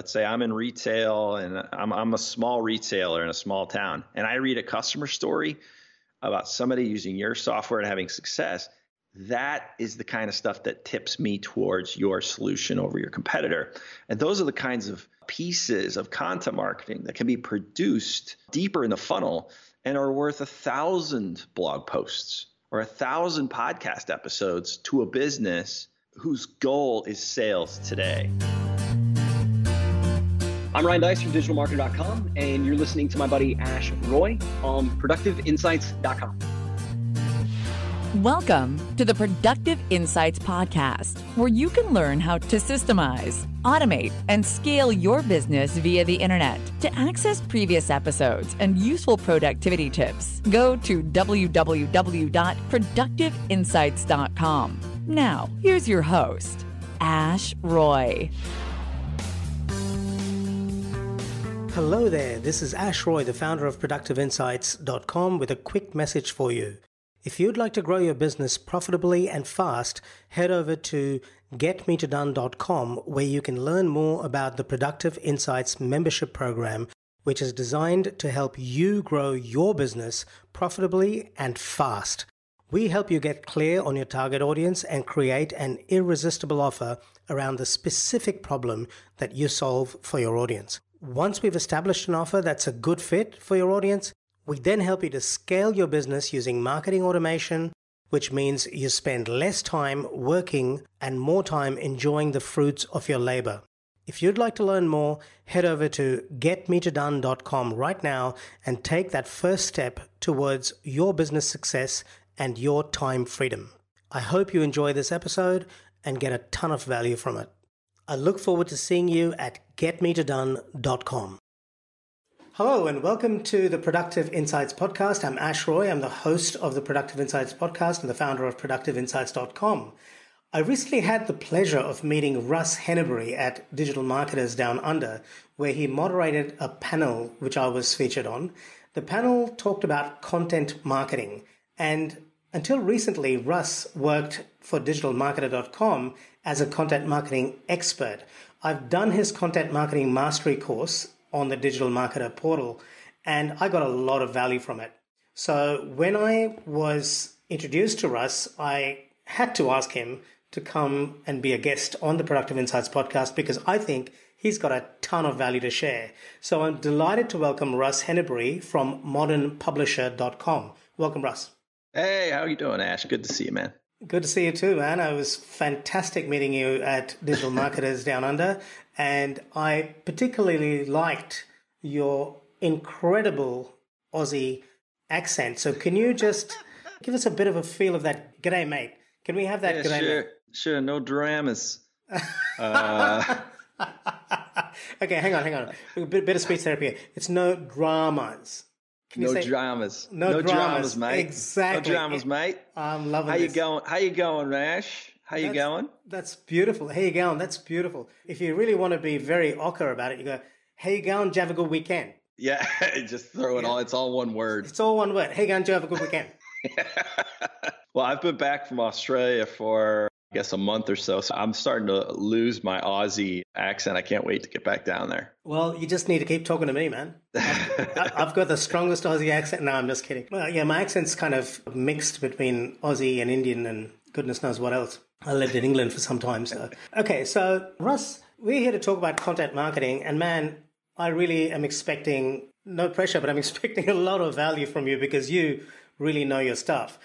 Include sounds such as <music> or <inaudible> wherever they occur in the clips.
let's say I'm in retail and I'm, I'm a small retailer in a small town, and I read a customer story about somebody using your software and having success, that is the kind of stuff that tips me towards your solution over your competitor. And those are the kinds of pieces of content marketing that can be produced deeper in the funnel and are worth a thousand blog posts or a thousand podcast episodes to a business whose goal is sales today. I'm Ryan Deiss from digitalmarketer.com, and you're listening to my buddy Ash Roy on productiveinsights.com. Welcome to the Productive Insights Podcast, where you can learn how to systemize, automate, and scale your business via the internet. To access previous episodes and useful productivity tips, go to www.productiveinsights.com. Now, here's your host, Ash Roy. Hello there, this is Ash Roy, the founder of ProductiveInsights.com, with a quick message for you. If you'd like to grow your business profitably and fast, head over to getmetodone.com where you can learn more about the Productive Insights membership program, which is designed to help you grow your business profitably and fast. We help you get clear on your target audience and create an irresistible offer around the specific problem that you solve for your audience. Once we've established an offer that's a good fit for your audience, we then help you to scale your business using marketing automation, which means you spend less time working and more time enjoying the fruits of your labor. If you'd like to learn more, head over to getmetodone.com right now and take that first step towards your business success and your time freedom. I hope you enjoy this episode and get a ton of value from it. I look forward to seeing you at getmetodone.com. Hello and welcome to the Productive Insights Podcast. I'm Ash Roy. I'm the host of the Productive Insights Podcast and the founder of ProductiveInsights.com. I recently had the pleasure of meeting Russ Henneberry at Digital Marketers Down Under, where he moderated a panel which I was featured on. The panel talked about content marketing, and until recently, Russ worked for digitalmarketer.com as a content marketing expert. I've done his content marketing mastery course on the Digital Marketer portal, and I got a lot of value from it. So when I was introduced to Russ, I had to ask him to come and be a guest on the Productive Insights podcast because I think he's got a ton of value to share. So I'm delighted to welcome Russ Henneberry from modernpublisher.com. Welcome, Russ. Hey, how are you doing, Ash? Good to see you, man. Good to see you too, man. It was fantastic meeting you at Digital Marketers Down Under. And I particularly liked your incredible Aussie accent. So can you just give us a bit of a feel of that? G'day, mate. Can we have that? Yeah, G'day, sure, mate? sure. No dramas. <laughs> uh, okay, hang on, hang on. A bit, bit of speech therapy. Here. It's no dramas. Can no say, dramas. No, no dramas. dramas, mate. Exactly. No dramas, mate. I'm loving How this. you going? How you going, Rash? How you That's- going? That's beautiful. How you going? That's beautiful. If you really want to be very ocker about it, you go, "How you going? You have a good weekend?" Yeah, <laughs> just throw it all. It's all one word. It's all one word. Hey, going? You have a good weekend? <laughs> well, I've been back from Australia for guess a month or so, so I'm starting to lose my Aussie accent. I can't wait to get back down there. Well, you just need to keep talking to me, man. <laughs> I- I've got the strongest Aussie accent. No, I'm just kidding. Well, yeah, my accent's kind of mixed between Aussie and Indian and goodness knows what else. I lived in England for some time, so. <laughs> Okay, so Russ, we're here to talk about content marketing, and man, I really am expecting no pressure, but I'm <laughs> expecting a lot of value from you because you really know your stuff.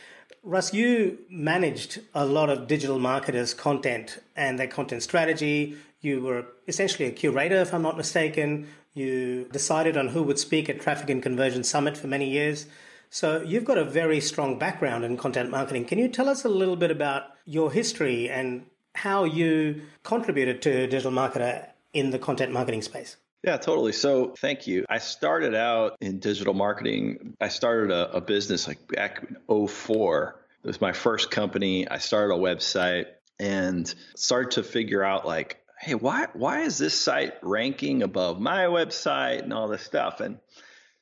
Russ, you managed a lot of digital marketers' content and their content strategy. You were essentially a curator, if I'm not mistaken. You decided on who would speak at Traffic and Conversion Summit for many years. So you've got a very strong background in content marketing. Can you tell us a little bit about your history and how you contributed to digital marketer in the content marketing space? Yeah, totally. So thank you. I started out in digital marketing. I started a, a business like back in 04. It was my first company. I started a website and started to figure out like, hey, why why is this site ranking above my website and all this stuff? And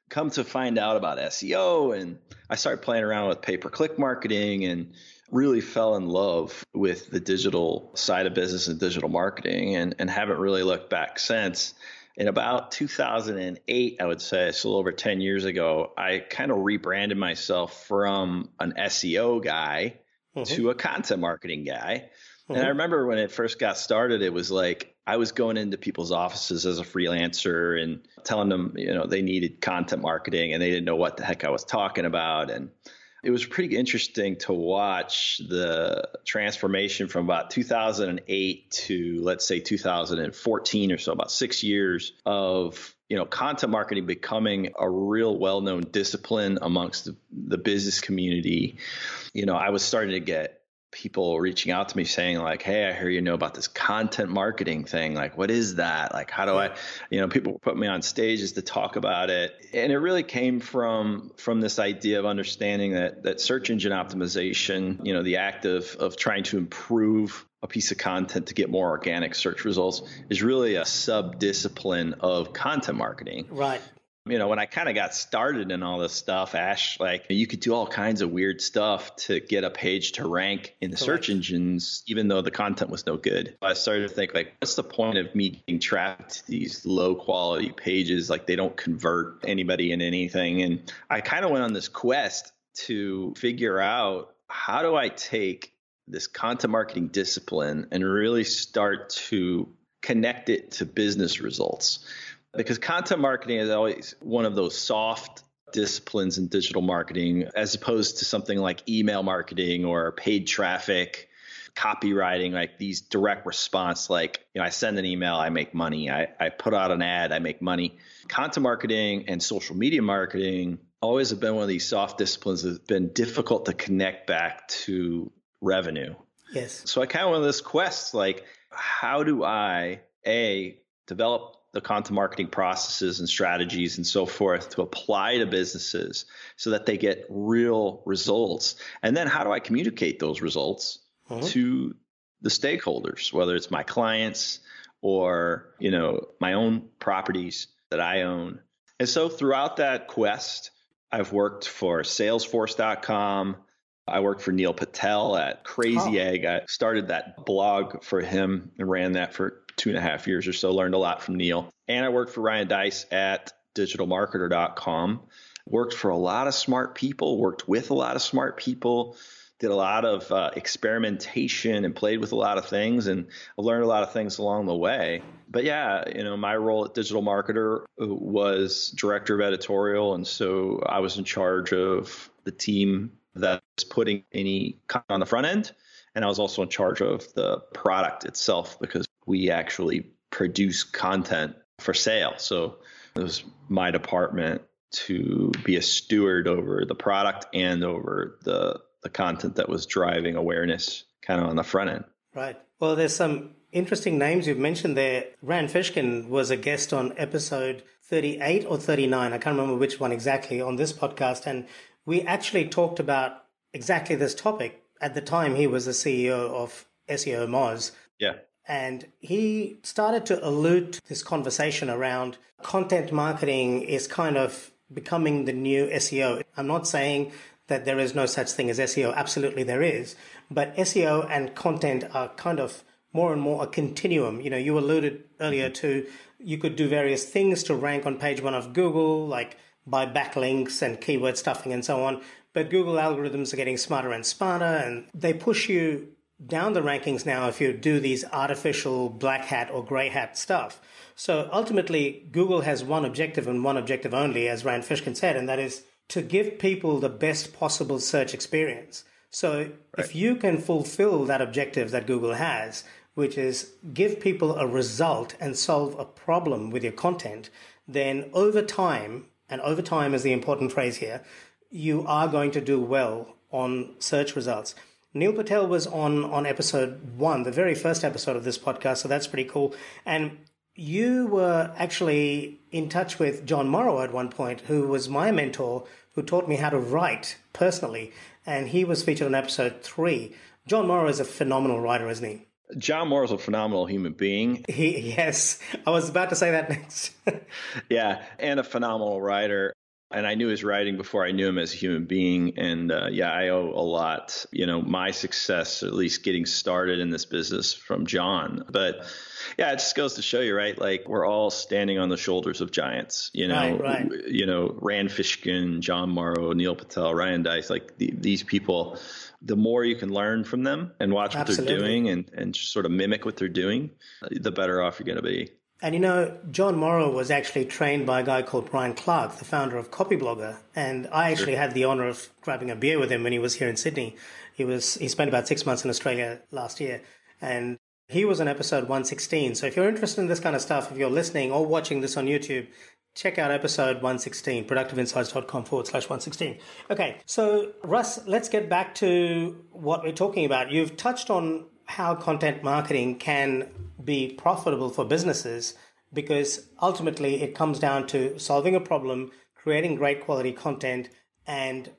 come to find out about SEO and I started playing around with pay per click marketing and really fell in love with the digital side of business and digital marketing and, and haven't really looked back since. In about 2008, I would say, so a little over 10 years ago, I kind of rebranded myself from an SEO guy mm-hmm. to a content marketing guy. Mm-hmm. And I mm-hmm. remember when it first got started, it was like I was going into people's offices as a freelancer and telling them, you know, they needed content marketing and they didn't know what the heck I was talking about. And it was pretty interesting to watch the transformation from about 2008 to let's say 2014 or so about six years of you know content marketing becoming a real well-known discipline amongst the, the business community. You know i was starting to get people reaching out to me saying like hey i hear you know about this content marketing thing. Like what is that? Like how do i you know people put me on stages to talk about it. And it really came from from this idea of understanding that that search engine optimization you know the act of of trying to improve a piece of content to get more organic search results is really a sub discipline of content marketing. Right you know, when I kind of got started in all this stuff, Ash, like you could do all kinds of weird stuff to get a page to rank in the Correct. search engines, even though the content was no good. I started to think, like, what's the point of me getting trapped to these low quality pages? Like, they don't convert anybody in anything. And I kind of went on this quest to figure out how do I take this content marketing discipline and really start to connect it to business results because content marketing is always one of those soft disciplines in digital marketing as opposed to something like email marketing or paid traffic copywriting like these direct response like you know i send an email i make money. I, I put out an ad i make money. Content marketing and social media marketing always have been one of these soft disciplines that's been difficult to connect back to revenue. Yes. So i kind of went on this quest like how do i a develop the content marketing processes and strategies and so forth to apply to businesses so that they get real results. And then how do I communicate those results uh-huh. to the stakeholders, whether it's my clients or, you know, my own properties that I own. And so throughout that quest, I've worked for salesforce.com. I worked for Neil Patel at Crazy oh. Egg. I started that blog for him and ran that for two and a half years or so. Learned a lot from Neil. And I worked for Ryan Deiss at digitalmarketer.com. Worked for a lot of smart people, worked with a lot of smart people, did a lot of uh, experimentation and played with a lot of things and learned a lot of things along the way. But yeah, you know, my role at Digital Marketer was director of editorial. And so I was in charge of the team that was putting any content on the front end. And I was also in charge of the product itself because we actually produce content for sale. So it was my department to be a steward over the product and over the the content that was driving awareness kind of on the front end. Right. Well, there's some interesting names you've mentioned there. Rand Fishkin was a guest on episode 38 or 39. I can't remember which one exactly on this podcast. And we actually talked about exactly this topic. At the time, he was the CEO of SEOmoz. Yeah. And he started to allude to this conversation around content marketing is kind of becoming the new SEO. I'm not saying that there is no such thing as SEO. Absolutely, there is. But SEO and content are kind of more and more a continuum. You know, you alluded earlier to you could do various things to rank on page one of Google, like by backlinks and keyword stuffing and so on. But Google algorithms are getting smarter and smarter, and they push you down the rankings now if you do these artificial black hat or gray hat stuff. So ultimately, Google has one objective and one objective only, as Rand Fishkin said, and that is to give people the best possible search experience. So right. if you can fulfill that objective that Google has, which is give people a result and solve a problem with your content, then over time, and over time is the important phrase here, you are going to do well on search results. Neil Patel was on on episode one, the very first episode of this podcast, so that's pretty cool. And you were actually in touch with Jon Morrow at one point, who was my mentor, who taught me how to write personally, and he was featured on episode three. Jon Morrow is a phenomenal writer, isn't he? Jon Morrow is a phenomenal human being. He, yes, I was about to say that next. <laughs> yeah, and a phenomenal writer. And I knew his writing before I knew him as a human being. And uh, yeah, I owe a lot, you know, my success, at least getting started in this business from John. But yeah, it just goes to show you, right? Like we're all standing on the shoulders of giants, you know, right, right. you know, Rand Fishkin, Jon Morrow, Neil Patel, Ryan Deiss, like the, these people, the more you can learn from them and watch Absolutely. what they're doing and, and sort of mimic what they're doing, the better off you're going to be. And you know, Jon Morrow was actually trained by a guy called Brian Clark, the founder of Copyblogger. And I actually had the honor of grabbing a beer with him when he was here in Sydney. He was he spent about six months in Australia last year. And he was on episode 116. So if you're interested in this kind of stuff, if you're listening or watching this on YouTube, check out episode 116, productiveinsights.com forward slash 116. Okay, so Russ, let's get back to what we're talking about. You've touched on how content marketing can be profitable for businesses because ultimately it comes down to solving a problem, creating great quality content, and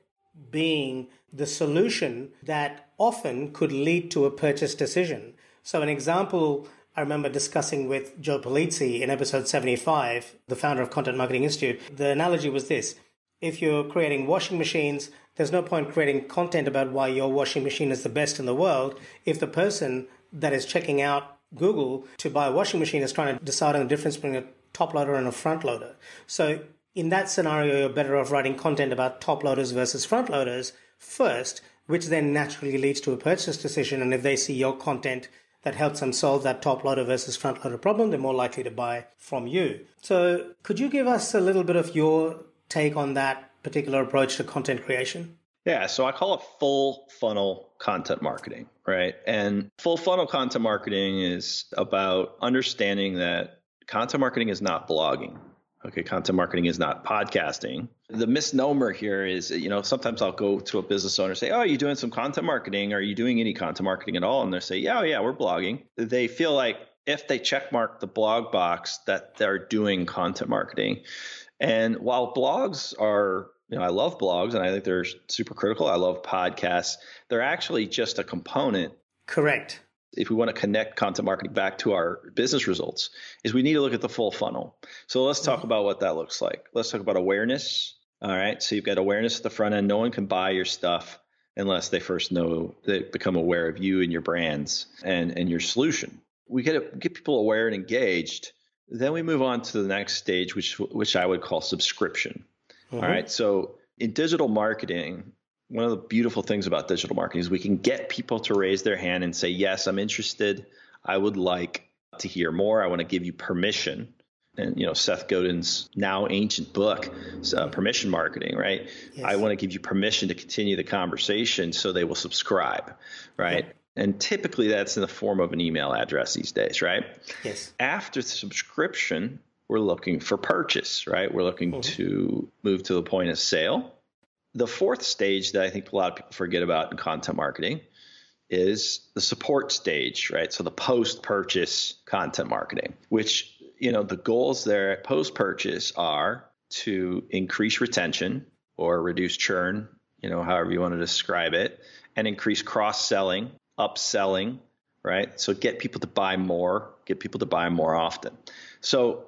being the solution that often could lead to a purchase decision. So, an example I remember discussing with Joe Pulizzi in episode 75, the founder of Content Marketing Institute. The analogy was this if you're creating washing machines, there's no point creating content about why your washing machine is the best in the world if the person that is checking out Google to buy a washing machine is trying to decide on the difference between a top loader and a front loader. So in that scenario, you're better off writing content about top loaders versus front loaders first, which then naturally leads to a purchase decision. And if they see your content that helps them solve that top loader versus front loader problem, they're more likely to buy from you. So could you give us a little bit of your take on that particular approach to content creation? Yeah, so I call it full funnel content marketing, right? And full funnel content marketing is about understanding that content marketing is not blogging. Okay, content marketing is not podcasting. The misnomer here is, you know, sometimes I'll go to a business owner and say, Oh, are you doing some content marketing? Are you doing any content marketing at all? And they say, Yeah, oh, yeah, we're blogging. They feel like if they check mark the blog box that they're doing content marketing. And while blogs are you know, I love blogs and I think they're super critical. I love podcasts. They're actually just a component. Correct. If we want to connect content marketing back to our business results, is we need to look at the full funnel. So let's talk mm-hmm. about what that looks like. Let's talk about awareness. All right. So you've got awareness at the front end. No one can buy your stuff unless they first know they become aware of you and your brands and, and your solution. We get to get people aware and engaged. Then we move on to the next stage, which which I would call subscription. Mm-hmm. All right. So in digital marketing, one of the beautiful things about digital marketing is we can get people to raise their hand and say, Yes, I'm interested. I would like to hear more. I want to give you permission. And you know Seth Godin's now ancient book, uh, permission marketing, right? Yes. I want to give you permission to continue the conversation, so they will subscribe, right? And typically that's in the form of an email address these days, right? Yes. After the subscription, we're looking for purchase, right? We're looking mm-hmm. to move to the point of sale. The fourth stage that I think a lot of people forget about in content marketing is the support stage, right? So the post purchase content marketing, which, you know, the goals there at post purchase are to increase retention or reduce churn, you know, however you want to describe it, and increase cross selling, upselling, right? So get people to buy more, get people to buy more often. So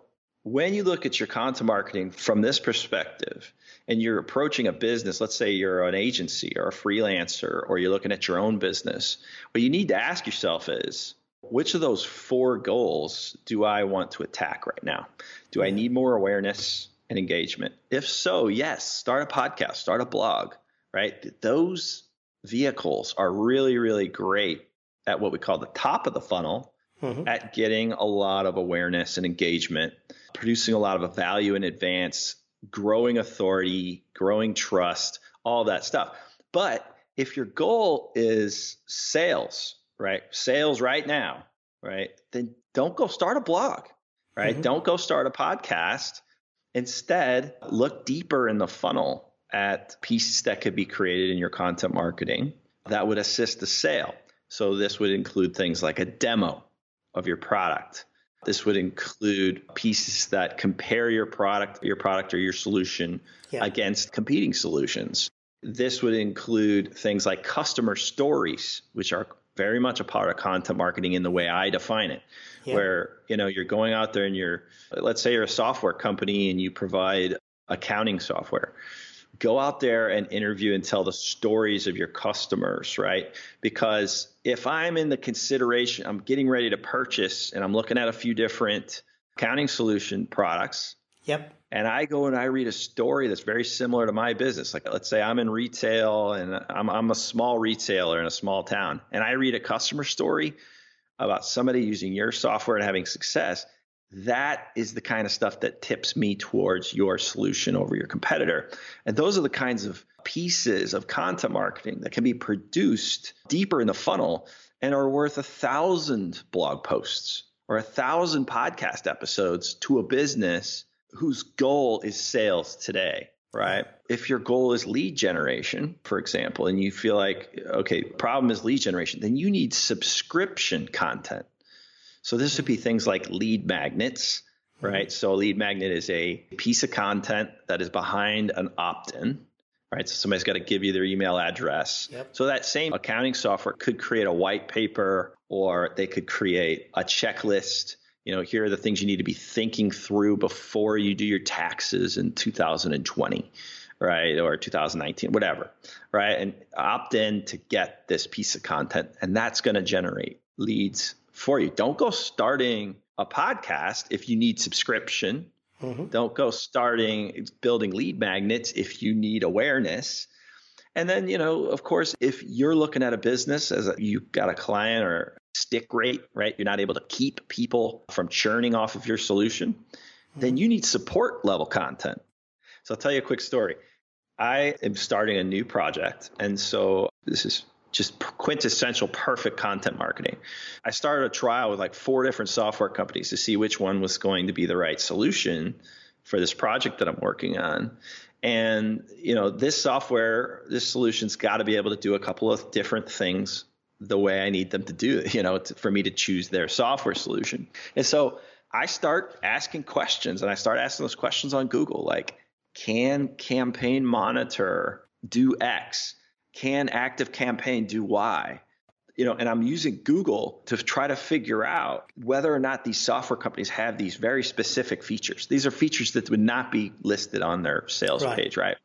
when you look at your content marketing from this perspective and you're approaching a business, let's say you're an agency or a freelancer or you're looking at your own business, what you need to ask yourself is which of those four goals do I want to attack right now? Do I need more awareness and engagement? If so, yes, start a podcast, start a blog, right? Those vehicles are really, really great at what we call the top of the funnel mm-hmm. at getting a lot of awareness and engagement producing a lot of value in advance, growing authority, growing trust, all that stuff. But if your goal is sales, right? Sales right now, right? Then don't go start a blog, right? Mm-hmm. Don't go start a podcast. Instead, look deeper in the funnel at pieces that could be created in your content marketing that would assist the sale. So this would include things like a demo of your product, this would include pieces that compare your product, your product or your solution yeah. against competing solutions. This would include things like customer stories, which are very much a part of content marketing in the way I define it. Yeah. Where, you know, you're going out there and you're let's say you're a software company and you provide accounting software. Go out there and interview and tell the stories of your customers, right? Because if I'm in the consideration, I'm getting ready to purchase and I'm looking at a few different accounting solution products. Yep. And I go and I read a story that's very similar to my business. Like, let's say I'm in retail and I'm, I'm a small retailer in a small town, and I read a customer story about somebody using your software and having success that is the kind of stuff that tips me towards your solution over your competitor. And those are the kinds of pieces of content marketing that can be produced deeper in the funnel and are worth a thousand blog posts or a thousand podcast episodes to a business whose goal is sales today right? If your goal is lead generation, for example, and you feel like, okay, problem is lead generation, then you need subscription content. So this would be things like lead magnets, right? So a lead magnet is a piece of content that is behind an opt-in, right? So somebody's got to give you their email address. Yep. So that same accounting software could create a white paper or they could create a checklist. You know, here are the things you need to be thinking through before you do your taxes in 2020 right or 2019 whatever right and opt in to get this piece of content and that's going to generate leads for you. Don't go starting a podcast if you need subscription. Mm-hmm. Don't go starting building lead magnets if you need awareness. And then, you know, of course, if you're looking at a business as a, you got a client or stick rate, right? You're not able to keep people from churning off of your solution, mm-hmm. then you need support level content. So I'll tell you a quick story. I am starting a new project. And so this is just quintessential perfect content marketing. I started a trial with like four different software companies to see which one was going to be the right solution for this project that I'm working on. And you know, this software, this solution's got to be able to do a couple of different things the way I need them to do it, you know, to, for me to choose their software solution. And so I start asking questions and I start asking those questions on Google like can campaign monitor do X? Can active campaign do y? You know and i'm using google to try to figure out whether or not these software companies have these very specific features. These are features that would not be listed on their sales right. page right?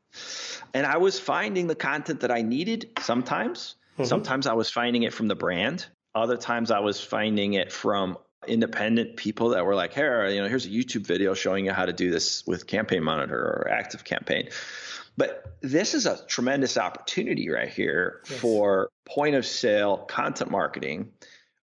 And i was finding the content that i needed sometimes. Mm-hmm. sometimes i was finding it from the brand. Other times i was finding it from independent people that were like here you know here's a youtube video showing you how to do this with campaign monitor or active campaign but this is a tremendous opportunity right here yes. for point of sale content marketing,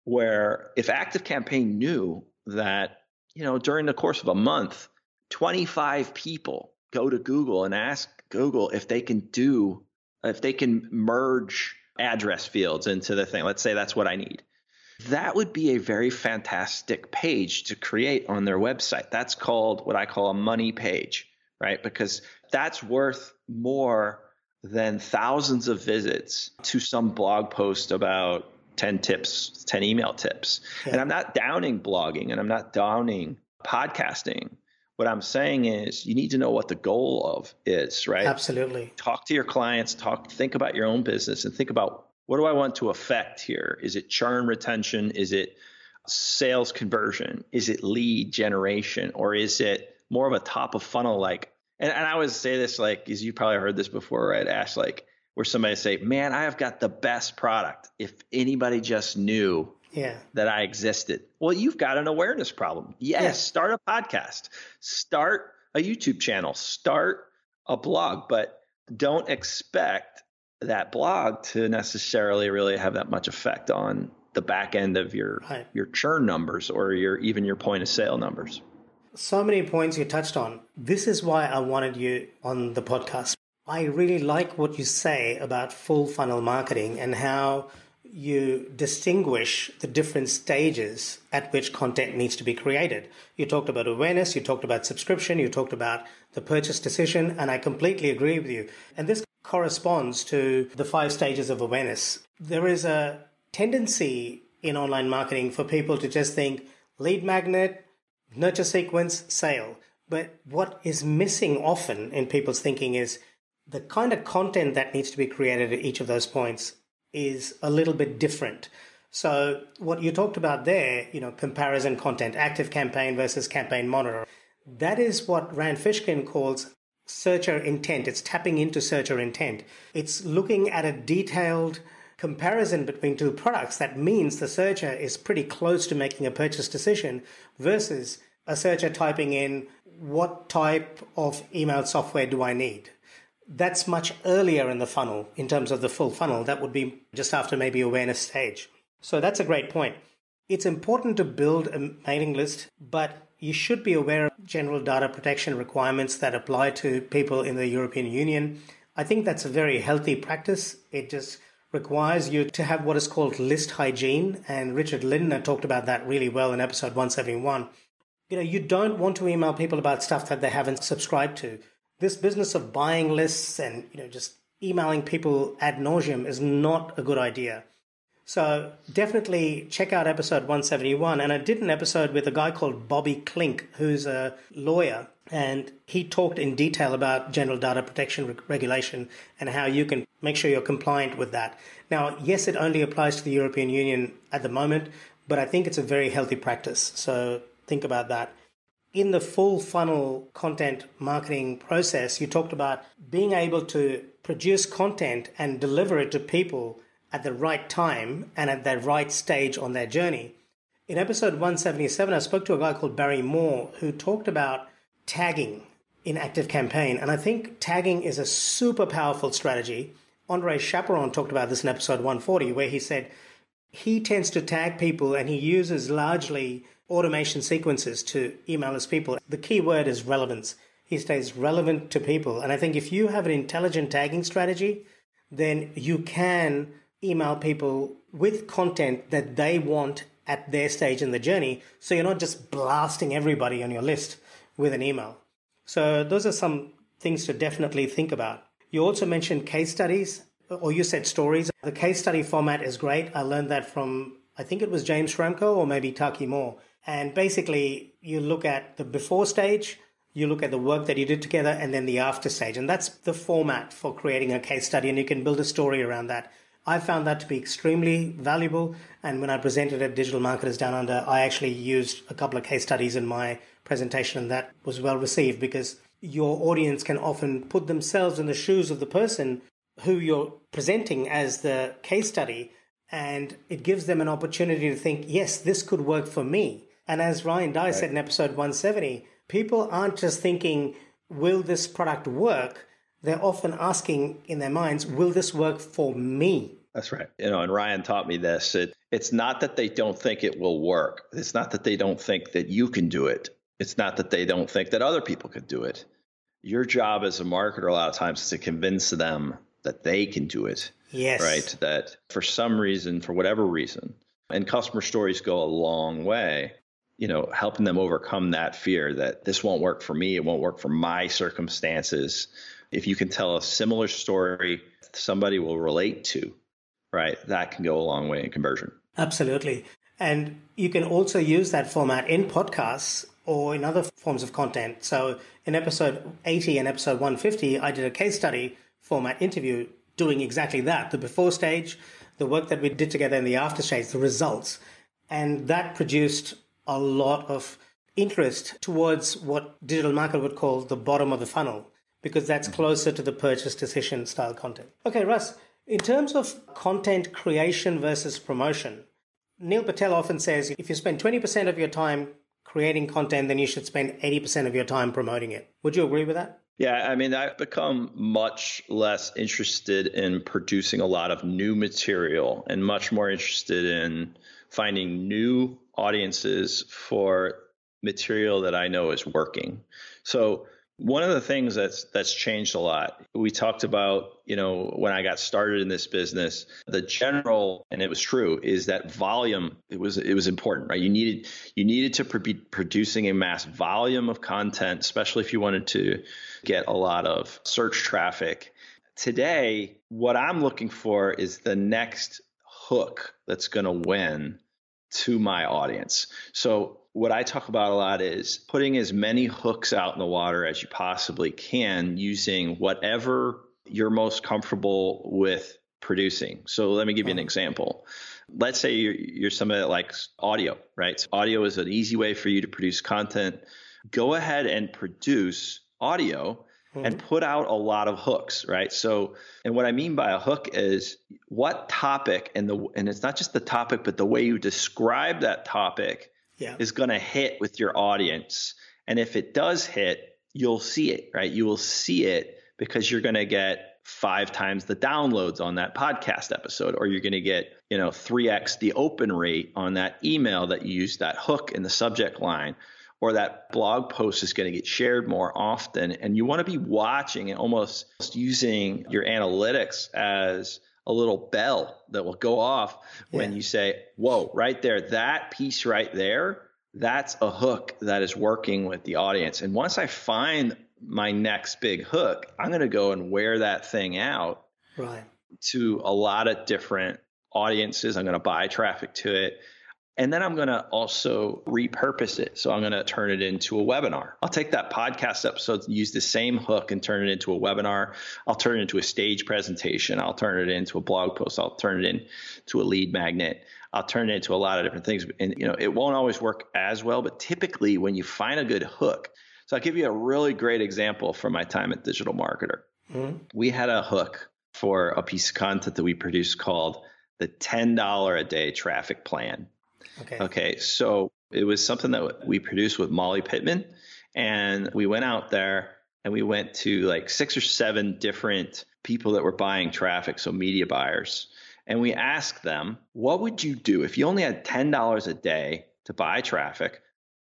where if Active Campaign knew that, you know, during the course of a month, 25 people go to Google and ask Google if they can do, if they can merge address fields into the thing. Let's say that's what I need. That would be a very fantastic page to create on their website. That's called what I call a money page, right? Because that's worth more than thousands of visits to some blog post about 10 tips, 10 email tips. Yeah. And I'm not downing blogging and I'm not downing podcasting. What I'm saying is you need to know what the goal of is, right? Absolutely. Talk to your clients, talk think about your own business and think about what do I want to affect here? Is it churn retention? Is it sales conversion? Is it lead generation or is it more of a top of funnel like and, and I always say this like, as you probably heard this before, right, Ash? Like, where somebody say, "Man, I have got the best product. If anybody just knew yeah. that I existed." Well, you've got an awareness problem. Yes, yeah. start a podcast, start a YouTube channel, start a blog, but don't expect that blog to necessarily really have that much effect on the back end of your right. your churn numbers or your even your point of sale numbers. So many points you touched on. This is why I wanted you on the podcast. I really like what you say about full funnel marketing and how you distinguish the different stages at which content needs to be created. You talked about awareness, you talked about subscription, you talked about the purchase decision, and I completely agree with you. And this corresponds to the five stages of awareness. There is a tendency in online marketing for people to just think lead magnet, nurture sequence, sale. But what is missing often in people's thinking is the kind of content that needs to be created at each of those points is a little bit different. So what you talked about there, you know, comparison content, active campaign versus campaign monitor, that is what Rand Fishkin calls searcher intent. It's tapping into searcher intent. It's looking at a detailed comparison between two products. That means the searcher is pretty close to making a purchase decision versus a searcher typing in what type of email software do I need? That's much earlier in the funnel in terms of the full funnel. That would be just after maybe awareness stage. So that's a great point. It's important to build a mailing list, but you should be aware of general data protection requirements that apply to people in the European Union. I think that's a very healthy practice. It just requires you to have what is called list hygiene, and Richard Lindner talked about that really well in episode 171. You know, you don't want to email people about stuff that they haven't subscribed to. This business of buying lists and, you know, just emailing people ad nauseum is not a good idea. So definitely check out episode 171. And I did an episode with a guy called Bobby Klinck, who's a lawyer, and he talked in detail about general data protection re- regulation and how you can make sure you're compliant with that. Now, yes, it only applies to the European Union at the moment, but I think it's a very healthy practice. So think about that. In the full funnel content marketing process, you talked about being able to produce content and deliver it to people at the right time and at the right stage on their journey. In episode 177, I spoke to a guy called Barry Moore who talked about tagging in Active Campaign. And I think tagging is a super powerful strategy. Andre Chaperon talked about this in episode 140, where he said he tends to tag people and he uses largely automation sequences to email his people. The key word is relevance. He stays relevant to people. And I think if you have an intelligent tagging strategy, then you can email people with content that they want at their stage in the journey. So you're not just blasting everybody on your list with an email. So those are some things to definitely think about. You also mentioned case studies, or you said stories. The case study format is great. I learned that from, I think it was James Schramko or maybe Taki Moore. And basically, you look at the before stage, you look at the work that you did together, and then the after stage. And that's the format for creating a case study, and you can build a story around that. I found that to be extremely valuable. And when I presented at Digital Marketers Down Under, I actually used a couple of case studies in my presentation, and that was well received because your audience can often put themselves in the shoes of the person who you're presenting as the case study, and it gives them an opportunity to think, yes, this could work for me. And as Ryan Deiss right. said in episode 170, people aren't just thinking, will this product work? They're often asking in their minds, will this work for me? That's right. You know, and Ryan taught me this. It, it's not that they don't think it will work. It's not that they don't think that you can do it. It's not that they don't think that other people could do it. Your job as a marketer a lot of times is to convince them that they can do it. Yes. Right. That for some reason, for whatever reason, and customer stories go a long way, you know, helping them overcome that fear that this won't work for me, it won't work for my circumstances. If you can tell a similar story somebody will relate to, right? That can go a long way in conversion. Absolutely. And you can also use that format in podcasts or in other forms of content. So in episode 80 and episode 150, I did a case study format interview doing exactly that the before stage, the work that we did together in the after stage, the results. And that produced a lot of interest towards what digital market would call the bottom of the funnel, because that's mm-hmm. closer to the purchase decision style content. Okay, Russ, in terms of content creation versus promotion, Neil Patel often says if you spend 20% of your time creating content, then you should spend 80% of your time promoting it. Would you agree with that? Yeah, I mean, I've become much less interested in producing a lot of new material and much more interested in finding new audiences for material that I know is working. So one of the things that's that's changed a lot. We talked about, you know, when I got started in this business, the general and it was true is that volume it was it was important, right? You needed you needed to be producing a mass volume of content, especially if you wanted to get a lot of search traffic. Today, what I'm looking for is the next hook that's going to win to my audience. So what I talk about a lot is putting as many hooks out in the water as you possibly can using whatever you're most comfortable with producing. So let me give you an example. Let's say you're, you're somebody that likes audio, right? So audio is an easy way for you to produce content. Go ahead and produce audio mm-hmm. and put out a lot of hooks, right? So, and what I mean by a hook is what topic and the and it's not just the topic, but the way you describe that topic yeah. is going to hit with your audience. And if it does hit, you'll see it, right? You will see it because you're going to get five times the downloads on that podcast episode, or you're going to get, you know, 3x the open rate on that email that you use that hook in the subject line, or that blog post is going to get shared more often. And you want to be watching and almost using your analytics as a little bell that will go off when you say, whoa, right there, that piece right there, that's a hook that is working with the audience. And once I find my next big hook, I'm going to go and wear that thing out right. to a lot of different audiences. I'm going to buy traffic to it. And then I'm going to also repurpose it. So I'm going to turn it into a webinar. I'll take that podcast episode, use the same hook and turn it into a webinar. I'll turn it into a stage presentation. I'll turn it into a blog post. I'll turn it into a lead magnet. I'll turn it into a lot of different things. And you know, it won't always work as well, but typically when you find a good hook, so I'll give you a really great example from my time at Digital Marketer. Mm-hmm. We had a hook for a piece of content that we produced called the $10 a day traffic plan. Okay. Okay. So it was something that we produced with Molly Pittman. And we went out there and we went to like six or seven different people that were buying traffic, so media buyers. And we asked them, what would you do if you only had $10 a day to buy traffic?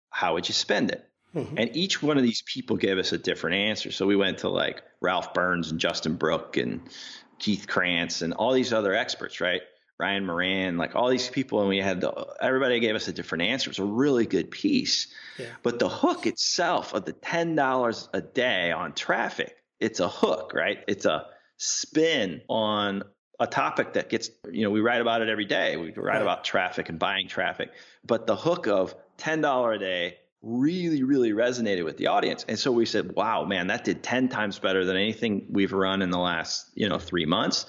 How would you spend it? Mm-hmm. And each one of these people gave us a different answer. So we went to like Ralph Burns and Justin Brooke and Keith Krance and all these other experts, right? Ryan Moran, like all these people, and we had the, everybody gave us a different answer. It's a really good piece. Yeah. But the hook itself of the ten dollars a day on traffic, it's a hook, right? It's a spin on a topic that gets, you know, we write about it every day. We write right. about traffic and buying traffic. But the hook of ten dollar a day really, really resonated with the audience. And so we said, wow, man, that did 10 times better than anything we've run in the last, you know, three months.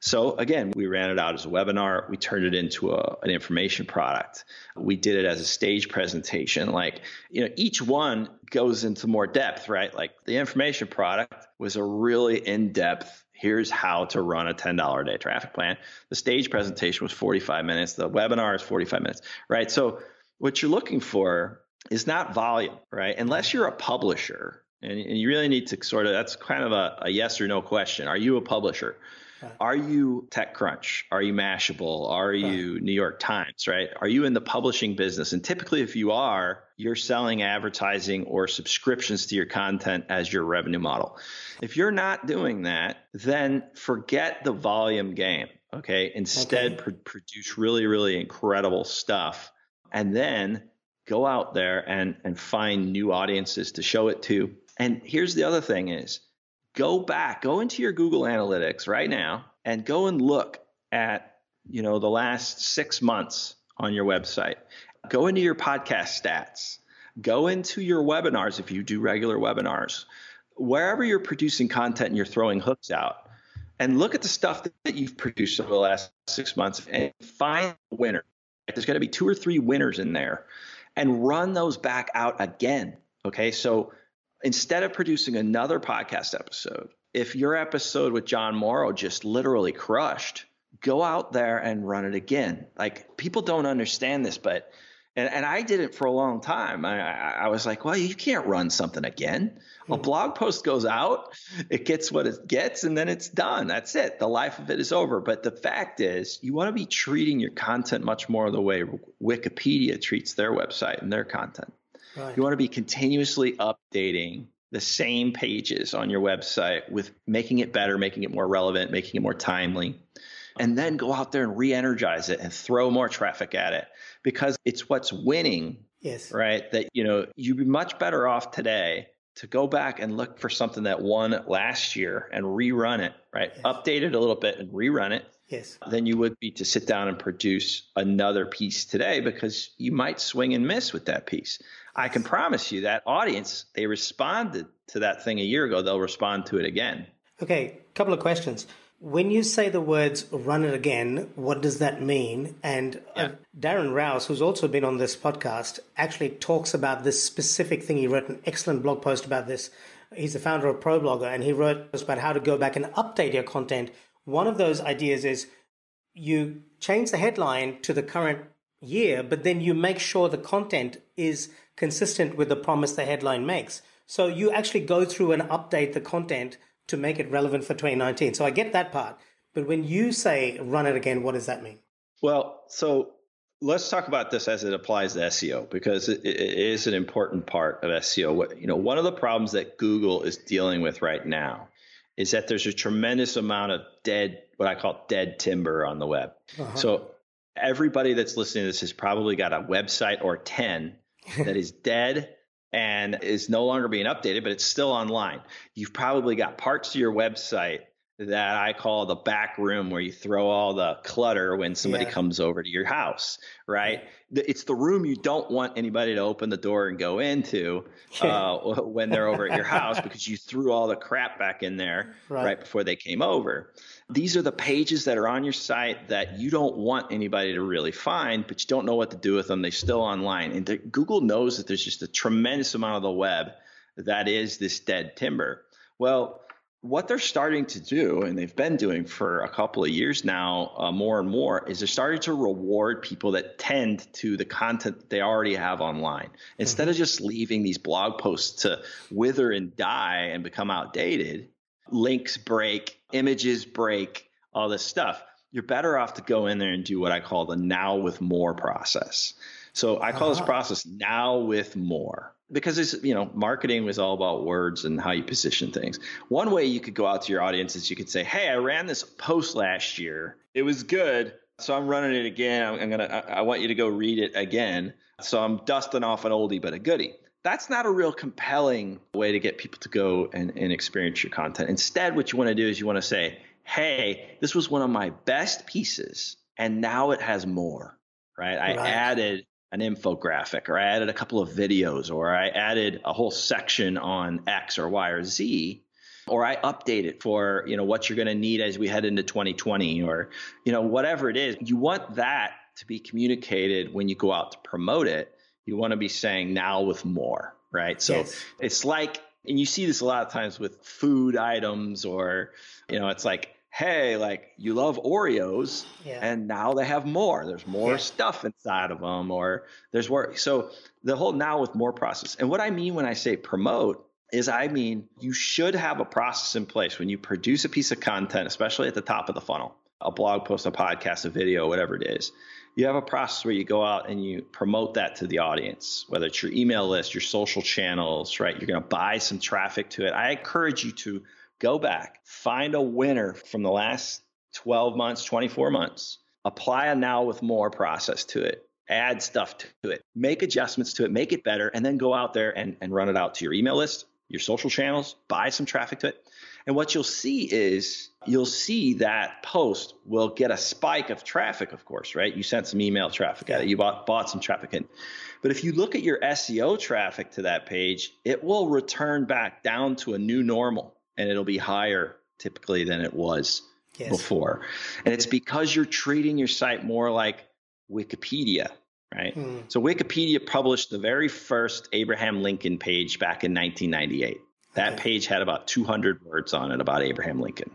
So again, we ran it out as a webinar. We turned it into a, an information product. We did it as a stage presentation. Like, you know, each one goes into more depth, right? Like the information product was a really in-depth here's how to run a $10 a day traffic plan. The stage presentation was 45 minutes. The webinar is 45 minutes, right? So what you're looking for is not volume, right? Unless you're a publisher, and, and you really need to sort of that's kind of a, a yes or no question. Are you a publisher? Right. Are you TechCrunch? Are you Mashable? Are you New York Times, right? Are you in the publishing business? And typically, if you are, you're selling advertising or subscriptions to your content as your revenue model. If you're not doing that, then forget the volume game, okay? Instead, okay. Pr- produce really, really incredible stuff. And then go out there and and find new audiences to show it to. And here's the other thing is go back, go into your Google Analytics right now and go and look at, you know, the last 6 months on your website. Go into your podcast stats. Go into your webinars if you do regular webinars. Wherever you're producing content and you're throwing hooks out, and look at the stuff that you've produced over the last six months and find a winner. There's going to be two or three winners in there and run those back out again. Okay. So instead of producing another podcast episode, if your episode with Jon Morrow just literally crushed, go out there and run it again. Like people don't understand this, but and, and I did it for a long time. I, I was like, well, you can't run something again. A hmm. blog post goes out, it gets what it gets, and then it's done. That's it. The life of it is over. But the fact is, you want to be treating your content much more the way Wikipedia treats their website and their content. Right. You want to be continuously updating the same pages on your website with making it better, making it more relevant, making it more timely, and then go out there and re energize it and throw more traffic at it because it's what's winning. Yes. Right. That, you know, you'd be much better off today to go back and look for something that won last year and rerun it, right? Yes. Update it a little bit and rerun it. Yes. Than you would be to sit down and produce another piece today because you might swing and miss with that piece. I can promise you that audience, they responded to that thing a year ago, they'll respond to it again. Okay, couple of questions. When you say the words run it again, what does that mean? And uh, yeah. uh, Darren Rowse, who's also been on this podcast, actually talks about this specific thing. He wrote an excellent blog post about this he's the founder of ProBlogger, and he wrote about how to go back and update your content. One of those ideas is you change the headline to the current year, but then you make sure the content is consistent with the promise the headline makes. So you actually go through and update the content to make it relevant for 2019. So I get that part. But when you say run it again, what does that mean? Well, so let's talk about this as it applies to SEO because it, it is an important part of SEO. You know, one of the problems that Google is dealing with right now is that there's a tremendous amount of dead, what I call dead timber on the web. Uh-huh. So everybody that's listening to this has probably got a website or 10 that is dead and is no longer being updated, but it's still online. You've probably got parts of your website that I call the back room where you throw all the clutter when somebody yeah. comes over to your house, right? It's the room you don't want anybody to open the door and go into <laughs> uh, when they're over at your house <laughs> because you threw all the crap back in there right. right. before they came over. These are the pages that are on your site that you don't want anybody to really find, but you don't know what to do with them. They're still online. And the, Google knows that there's just a tremendous amount of the web that is this dead timber. Well, what they're starting to do, and they've been doing for a couple of years now, uh, more and more, is they're starting to reward people that tend to the content that they already have online. Instead mm-hmm. of just leaving these blog posts to wither and die and become outdated, links break, images break, all this stuff. You're better off to go in there and do what I call the now with more process. So I call uh-huh. this process now with more because it's you know marketing was all about words and how you position things. One way you could go out to your audience is you could say hey i ran this post last year. It was good so i'm running it again. I'm, I'm gonna I, I want you to go read it again. So i'm dusting off an oldie but a goodie. That's not a real compelling way to get people to go and, and experience your content. Instead what you want to do is you want to say hey this was one of my best pieces and now it has more right, right. i added an infographic or I added a couple of videos or I added a whole section on X or Y or Z or I update it for, you know, what you're going to need as we head into 2020 or, you know, whatever it is. You want that to be communicated when you go out to promote it. You want to be saying now with more, right? So yes. it's like and you see this a lot of times with food items or, you know, it's like hey, like you love Oreos, yeah. and now they have more. There's more yeah. stuff inside of them, or there's more. So the whole now with more process. And what I mean when I say promote is I mean you should have a process in place when you produce a piece of content, especially at the top of the funnel, a blog post, a podcast, a video, whatever it is. You have a process where you go out and you promote that to the audience, whether it's your email list, your social channels, right? You're going to buy some traffic to it. I encourage you to go back, find a winner from the last 12 months, 24 months, apply a now with more process to it, add stuff to it, make adjustments to it, make it better, and then go out there and, and run it out to your email list, your social channels, buy some traffic to it. And what you'll see is you'll see that post will get a spike of traffic, of course, right? You sent some email traffic at it, you bought, bought some traffic in. But if you look at your SEO traffic to that page, it will return back down to a new normal and it'll be higher typically than it was yes. before. And it's because you're treating your site more like Wikipedia, right? Mm. So Wikipedia published the very first Abraham Lincoln page back in 1998. That okay. page had about 200 words on it about Abraham Lincoln.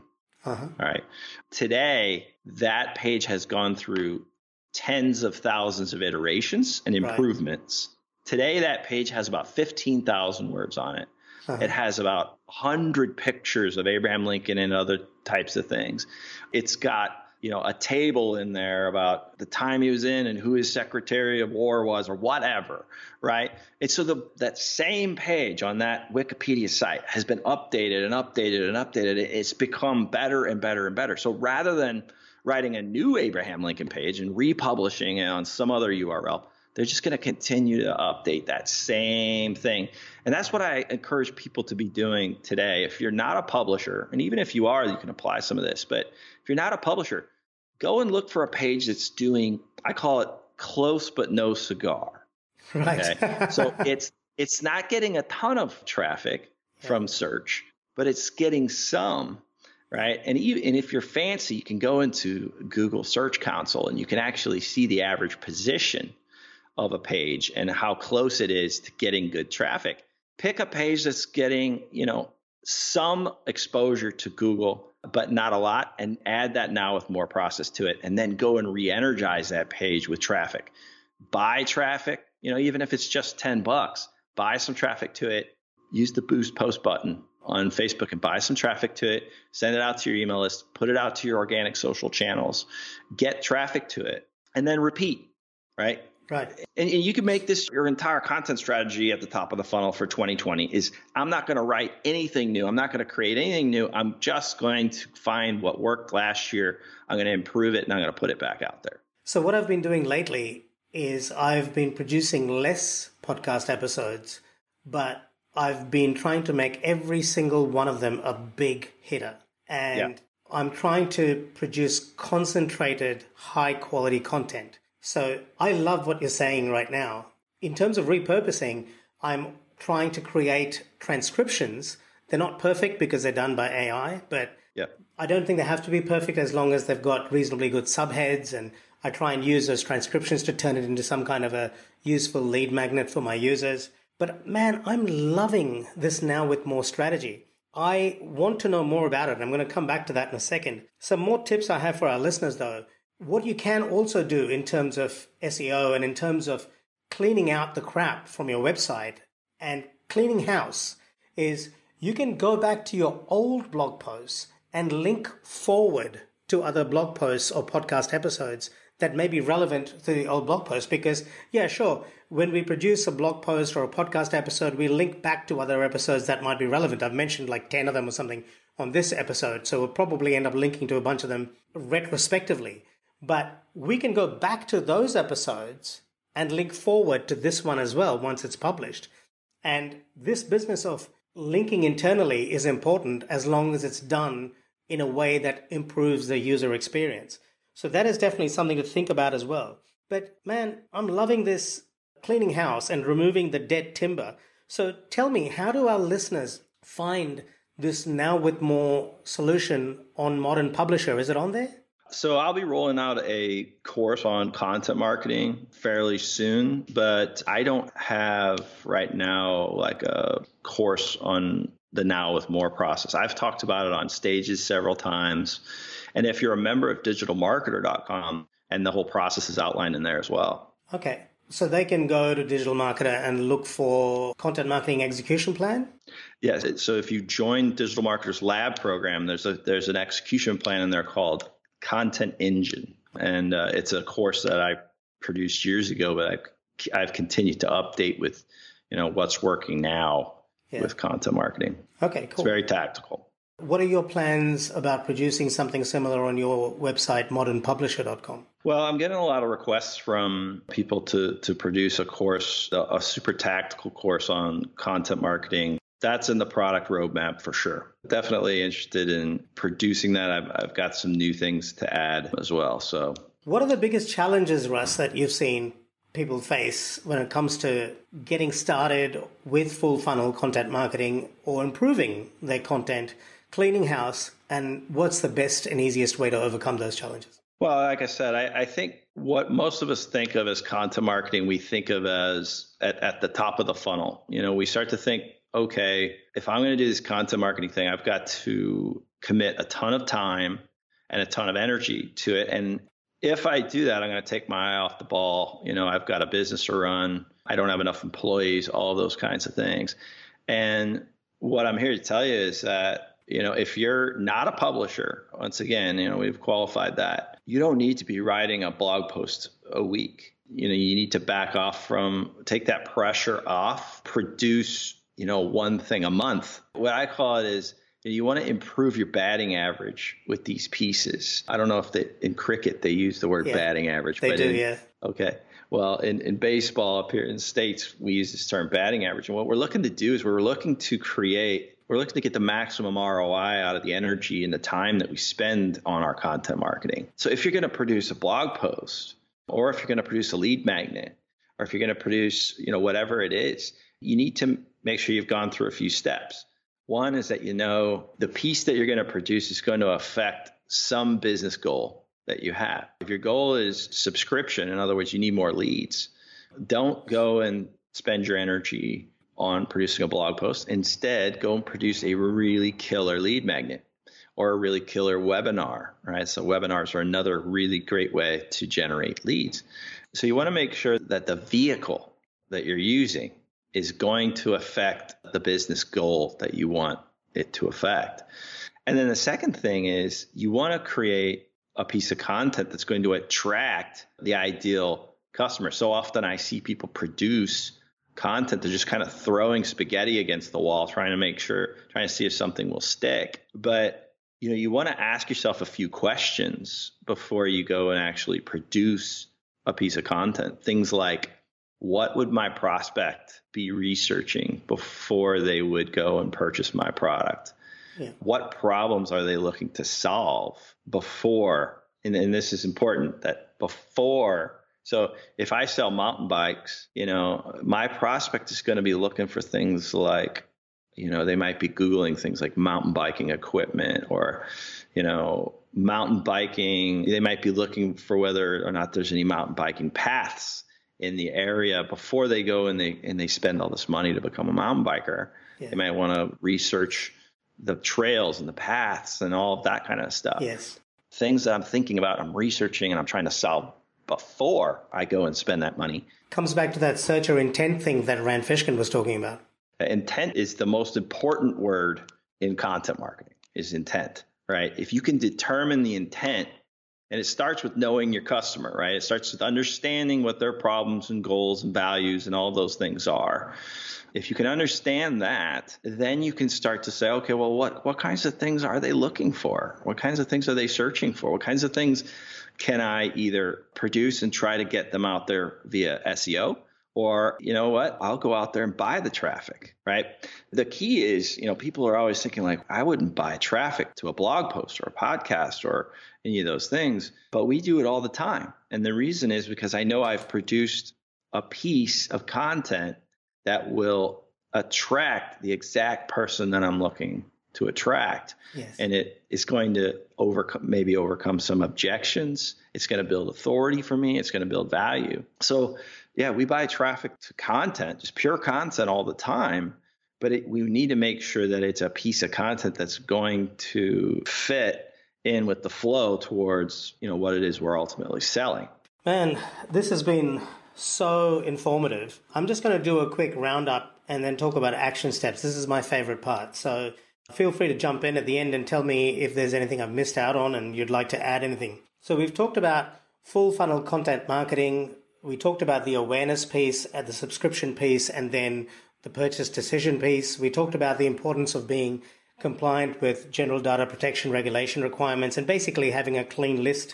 Uh-huh. All right. Today, that page has gone through tens of thousands of iterations and improvements. Right. Today, that page has about 15,000 words on it. Uh-huh. It has about 100 pictures of Abraham Lincoln and other types of things. It's got you know a table in there about the time he was in and who his secretary of war was or whatever right and so the that same page on that wikipedia site has been updated and updated and updated it's become better and better and better so rather than writing a new abraham lincoln page and republishing it on some other url they're just going to continue to update that same thing. And that's what I encourage people to be doing today. If you're not a publisher, and even if you are, you can apply some of this, but if you're not a publisher, go and look for a page that's doing, I call it close but no cigar. Right. Okay? so <laughs> it's it's not getting a ton of traffic from search, but it's getting some right? And even and if you're fancy, you can go into Google Search Console and you can actually see the average position of a page and how close it is to getting good traffic. pick a page that's getting, you know, some exposure to Google, but not a lot, and add that now with more process to it, and then go and re-energize that page with traffic. Buy traffic, you know, even if it's just 10 bucks, buy some traffic to it, use the boost post button on Facebook and buy some traffic to it, send it out to your email list, put it out to your organic social channels, get traffic to it, and then repeat, right? Right. And, and, you can make this your entire content strategy at the top of the funnel for 2020 is I'm not going to write anything new. I'm not going to create anything new. I'm just going to find what worked last year. I'm going to improve it and I'm going to put it back out there. So what I've been doing lately is I've been producing less podcast episodes, but I've been trying to make every single one of them a big hitter. And yeah. I'm trying to produce concentrated, high quality content. So I love what you're saying right now. In terms of repurposing, I'm trying to create transcriptions. They're not perfect because they're done by AI, but yep. I don't think they have to be perfect as long as they've got reasonably good subheads. And I try and use those transcriptions to turn it into some kind of a useful lead magnet for my users. But man, I'm loving this now with more strategy. I want to know more about it. I'm going to come back to that in a second. Some more tips I have for our listeners though what you can also do in terms of SEO and in terms of cleaning out the crap from your website and cleaning house is you can go back to your old blog posts and link forward to other blog posts or podcast episodes that may be relevant to the old blog post because yeah sure when we produce a blog post or a podcast episode we link back to other episodes that might be relevant. I've mentioned like 10 of them or something on this episode so we'll probably end up linking to a bunch of them retrospectively but we can go back to those episodes and link forward to this one as well once it's published. And this business of linking internally is important as long as it's done in a way that improves the user experience. So that is definitely something to think about as well. But man, I'm loving this cleaning house and removing the dead timber. So tell me, how do our listeners find this now with more solution on Modern Publisher? Is it on there? So I'll be rolling out a course on content marketing fairly soon, but I don't have right now like a course on the now with more process. I've talked about it on stages several times. And if you're a member of digitalmarketer.com and the whole process is outlined in there as well. Okay. So they can go to Digital Marketer and look for content marketing execution plan? Yes. So if you join Digital Marketers Lab program, there's a there's an execution plan in there called Content Engine, and uh, it's a course that I produced years ago, but I've I've continued to update with you know what's working now yeah. with content marketing. Okay, cool. It's very tactical. What are your plans about producing something similar on your website, modernpublisher.com? Well, I'm getting a lot of requests from people to to produce a course, a, a super tactical course on content marketing that's in the product roadmap for sure. Definitely interested in producing that. I've, I've got some new things to add as well. So, what are the biggest challenges, Russ, that you've seen people face when it comes to getting started with full funnel content marketing or improving their content, cleaning house, and what's the best and easiest way to overcome those challenges? Well, like I said, I, I, think what most of us think of as content marketing, we think of as at, at the top of the funnel. You know, we start to think okay, if I'm going to do this content marketing thing, I've got to commit a ton of time and a ton of energy to it. And if I do that, I'm going to take my eye off the ball. You know, I've got a business to run. I don't have enough employees, all those kinds of things. And what I'm here to tell you is that, you know, if you're not a publisher, once again, you know, we've qualified that, you don't need to be writing a blog post a week. You know, you need to back off from, take that pressure off, produce you know, one thing a month. What I call it is you want to improve your batting average with these pieces. I don't know if they, in cricket they use the word yeah, batting average. They do, in, yeah. Okay. Well, in, in baseball up here in the States, we use this term batting average. And what we're looking to do is we're looking to create, we're looking to get the maximum ROI out of the energy and the time that we spend on our content marketing. So if you're going to produce a blog post, or if you're going to produce a lead magnet, or if you're going to produce, you know, whatever it is, you need to make sure you've gone through a few steps. One is that you know the piece that you're going to produce is going to affect some business goal that you have. If your goal is subscription, in other words, you need more leads, don't go and spend your energy on producing a blog post. Instead, go and produce a really killer lead magnet or a really killer webinar, right? So webinars are another really great way to generate leads. So you want to make sure that the vehicle that you're using is going to affect the business goal that you want it to affect. And then the second thing is you want to create a piece of content that's going to attract the ideal customer. So often I see people produce content they're just kind of throwing spaghetti against the wall trying to make sure trying to see if something will stick but you know you want to ask yourself a few questions before you go and actually produce a piece of content things like what would my prospect be researching before they would go and purchase my product yeah. what problems are they looking to solve before and, and this is important that before so if I sell mountain bikes, you know, my prospect is going to be looking for things like, you know, they might be Googling things like mountain biking equipment or, you know, mountain biking. They might be looking for whether or not there's any mountain biking paths in the area before they go and they and they spend all this money to become a mountain biker. Yeah. They might want to research the trails and the paths and all of that kind of stuff. Yes. Things that I'm thinking about, I'm researching and I'm trying to solve before I go and spend that money. Comes back to that searcher intent thing that Rand Fishkin was talking about. Uh, intent is the most important word in content marketing is intent, right? If you can determine the intent and it starts with knowing your customer, right? It starts with understanding what their problems and goals and values and all those things are. If you can understand that, then you can start to say, okay, well, what, what kinds of things are they looking for? What kinds of things are they searching for? What kinds of things can I either produce and try to get them out there via SEO? Or, you know what, I'll go out there and buy the traffic, right? The key is, you know, people are always thinking, like, I wouldn't buy traffic to a blog post or a podcast or any of those things, but we do it all the time. And the reason is because I know I've produced a piece of content that will attract the exact person that I'm looking to attract. Yes. And it is going to overcome maybe overcome some objections. It's going to build authority for me. It's going to build value. So yeah, we buy traffic to content, just pure content all the time. But it, we need to make sure that it's a piece of content that's going to fit in with the flow towards you know what it is we're ultimately selling. Man, this has been so informative. I'm just going to do a quick roundup and then talk about action steps. This is my favorite part. So Feel free to jump in at the end and tell me if there's anything I've missed out on and you'd like to add anything. So, we've talked about full funnel content marketing. We talked about the awareness piece, at the subscription piece, and then the purchase decision piece. We talked about the importance of being compliant with general data protection regulation requirements and basically having a clean list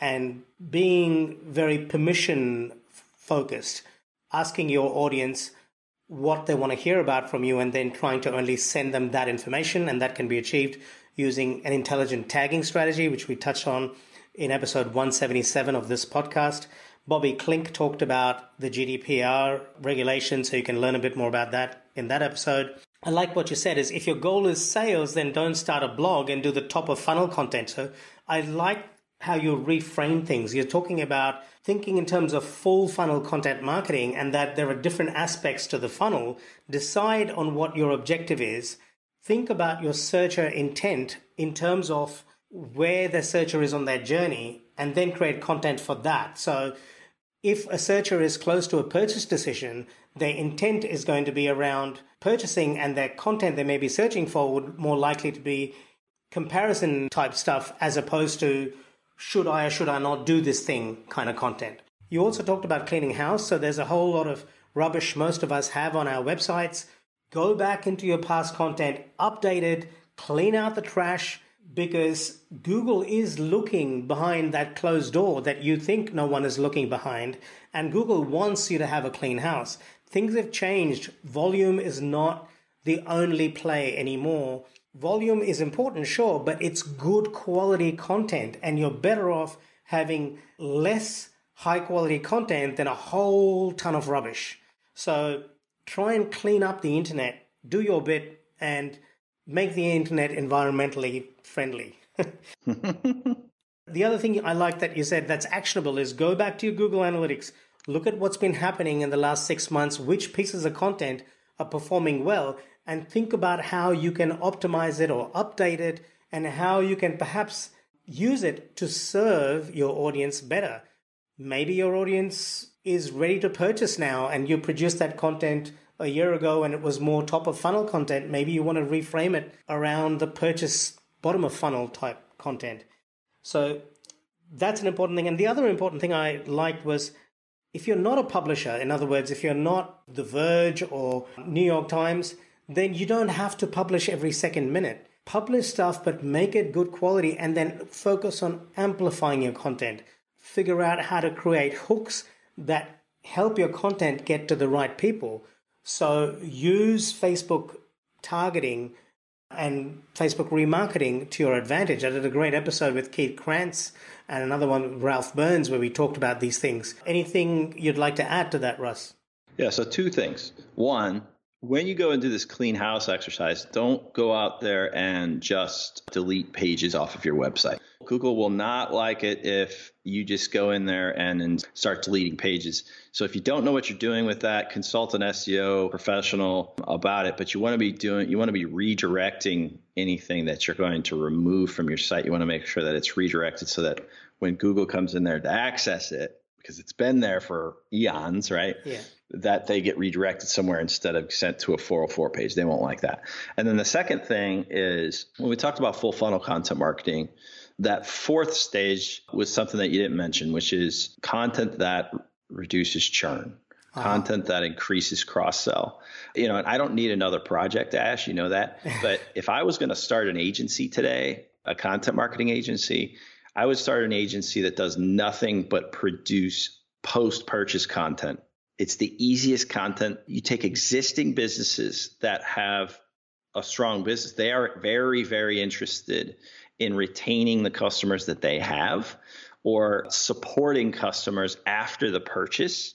and being very permission focused, asking your audience what they want to hear about from you and then trying to only send them that information. And that can be achieved using an intelligent tagging strategy, which we touched on in episode 177 of this podcast. Bobby Klinck talked about the GDPR regulation, so you can learn a bit more about that in that episode. I like what you said is if your goal is sales, then don't start a blog and do the top of funnel content. So I like how you reframe things. You're talking about thinking in terms of full funnel content marketing and that there are different aspects to the funnel. Decide on what your objective is. Think about your searcher intent in terms of where the searcher is on their journey and then create content for that. So if a searcher is close to a purchase decision, their intent is going to be around purchasing and their content they may be searching for would more likely to be comparison type stuff as opposed to should I or should I not do this thing kind of content. You also talked about cleaning house, so there's a whole lot of rubbish most of us have on our websites. Go back into your past content, update it, clean out the trash because Google is looking behind that closed door that you think no one is looking behind, and Google wants you to have a clean house. Things have changed. Volume is not the only play anymore. Volume is important, sure, but it's good quality content, and you're better off having less high quality content than a whole ton of rubbish. So try and clean up the internet, do your bit, and make the internet environmentally friendly. <laughs> <laughs> the other thing I like that you said that's actionable is go back to your Google Analytics, look at what's been happening in the last six months, which pieces of content are performing well and think about how you can optimize it or update it and how you can perhaps use it to serve your audience better. Maybe your audience is ready to purchase now and you produced that content a year ago and it was more top of funnel content. Maybe you want to reframe it around the purchase bottom of funnel type content. So that's an important thing. And the other important thing I liked was if you're not a publisher, in other words, if you're not The Verge or New York Times, then you don't have to publish every second minute. Publish stuff, but make it good quality and then focus on amplifying your content. Figure out how to create hooks that help your content get to the right people. So use Facebook targeting and Facebook remarketing to your advantage. I did a great episode with Keith Krance and another one with Ralph Burns where we talked about these things. Anything you'd like to add to that, Russ? Yeah, so two things. One, when you go and do this clean house exercise, don't go out there and just delete pages off of your website. Google will not like it if you just go in there and, and start deleting pages. So if you don't know what you're doing with that, consult an SEO professional about it. But you want to be doing, you want to be redirecting anything that you're going to remove from your site. You want to make sure that it's redirected so that when Google comes in there to access it, because it's been there for eons, right? Yeah. That they get redirected somewhere instead of sent to a 404 page. They won't like that. And then the second thing is when we talked about full funnel content marketing, that fourth stage was something that you didn't mention, which is content that reduces churn. Uh-huh. Content that increases cross sell. You know, and I don't need another project, Ash, you know that. <laughs> But if I was going to start an agency today, a content marketing agency, I would start an agency that does nothing but produce post purchase content. It's the easiest content. You take existing businesses that have a strong business, they are very, very interested in retaining the customers that they have or supporting customers after the purchase.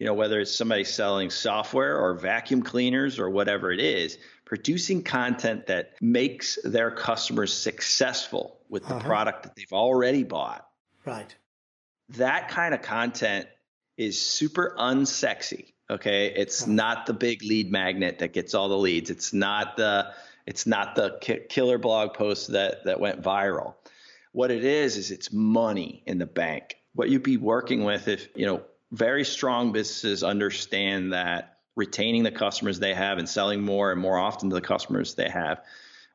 You know, whether it's somebody selling software or vacuum cleaners or whatever it is, producing content that makes their customers successful with the uh-huh. product that they've already bought. Right. That kind of content is super unsexy. Okay. It's uh-huh. not the big lead magnet that gets all the leads. It's not the it's not the ki- killer blog post that that went viral. What it is is it's money in the bank. What you'd be working with if, you know, very strong businesses understand that retaining the customers they have and selling more and more often to the customers they have